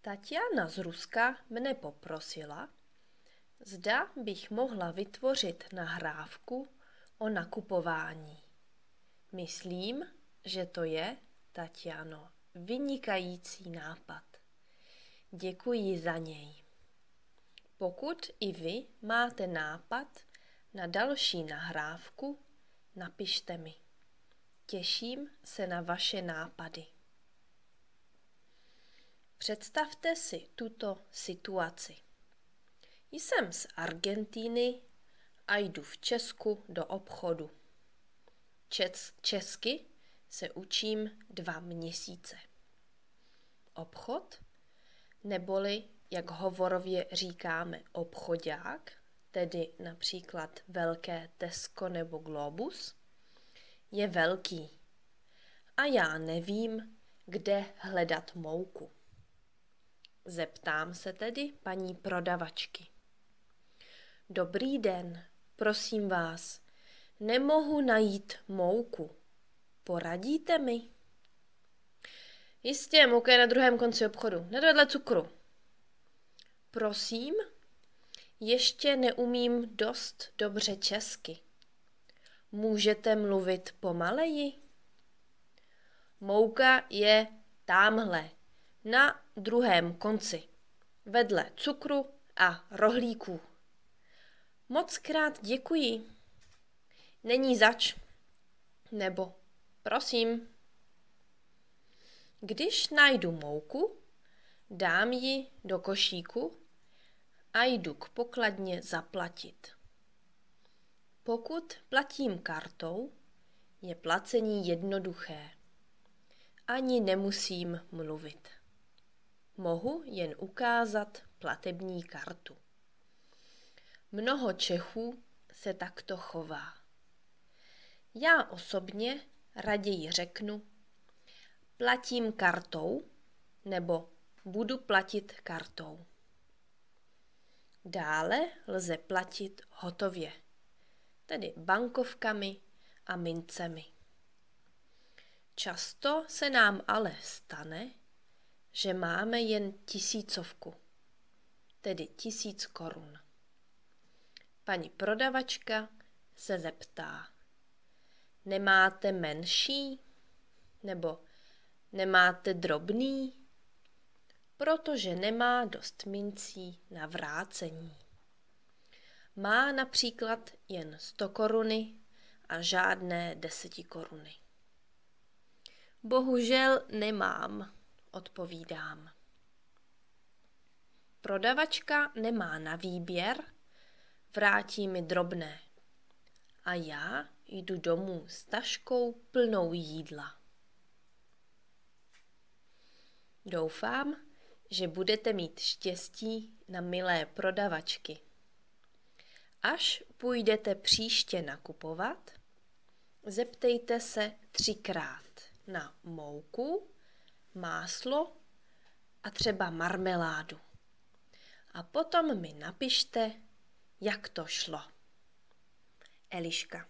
Tatiana z Ruska mne poprosila, zda bych mohla vytvořit nahrávku o nakupování. Myslím, že to je, Tatiano, vynikající nápad. Děkuji za něj. Pokud i vy máte nápad na další nahrávku, napište mi. Těším se na vaše nápady. Představte si tuto situaci. Jsem z Argentíny a jdu v Česku do obchodu. Čes- česky se učím dva měsíce. Obchod, neboli jak hovorově říkáme obchodák, tedy například velké Tesco nebo Globus, je velký. A já nevím, kde hledat mouku. Zeptám se tedy paní prodavačky. Dobrý den, prosím vás, nemohu najít mouku. Poradíte mi? Jistě, mouka je na druhém konci obchodu, nedvedle cukru. Prosím, ještě neumím dost dobře česky. Můžete mluvit pomaleji? Mouka je tamhle, na druhém konci, vedle cukru a rohlíků. Moc krát děkuji. Není zač. Nebo prosím. Když najdu mouku, dám ji do košíku a jdu k pokladně zaplatit. Pokud platím kartou, je placení jednoduché. Ani nemusím mluvit. Mohu jen ukázat platební kartu. Mnoho Čechů se takto chová. Já osobně raději řeknu, platím kartou nebo budu platit kartou. Dále lze platit hotově, tedy bankovkami a mincemi. Často se nám ale stane, že máme jen tisícovku, tedy tisíc korun. Paní prodavačka se zeptá, nemáte menší? Nebo nemáte drobný? Protože nemá dost mincí na vrácení. Má například jen 100 koruny a žádné deseti koruny. Bohužel nemám, odpovídám. Prodavačka nemá na výběr, vrátí mi drobné. A já jdu domů s taškou plnou jídla. Doufám, že budete mít štěstí na milé prodavačky. Až půjdete příště nakupovat, zeptejte se třikrát na mouku, máslo a třeba marmeládu. A potom mi napište, jak to šlo. Eliška.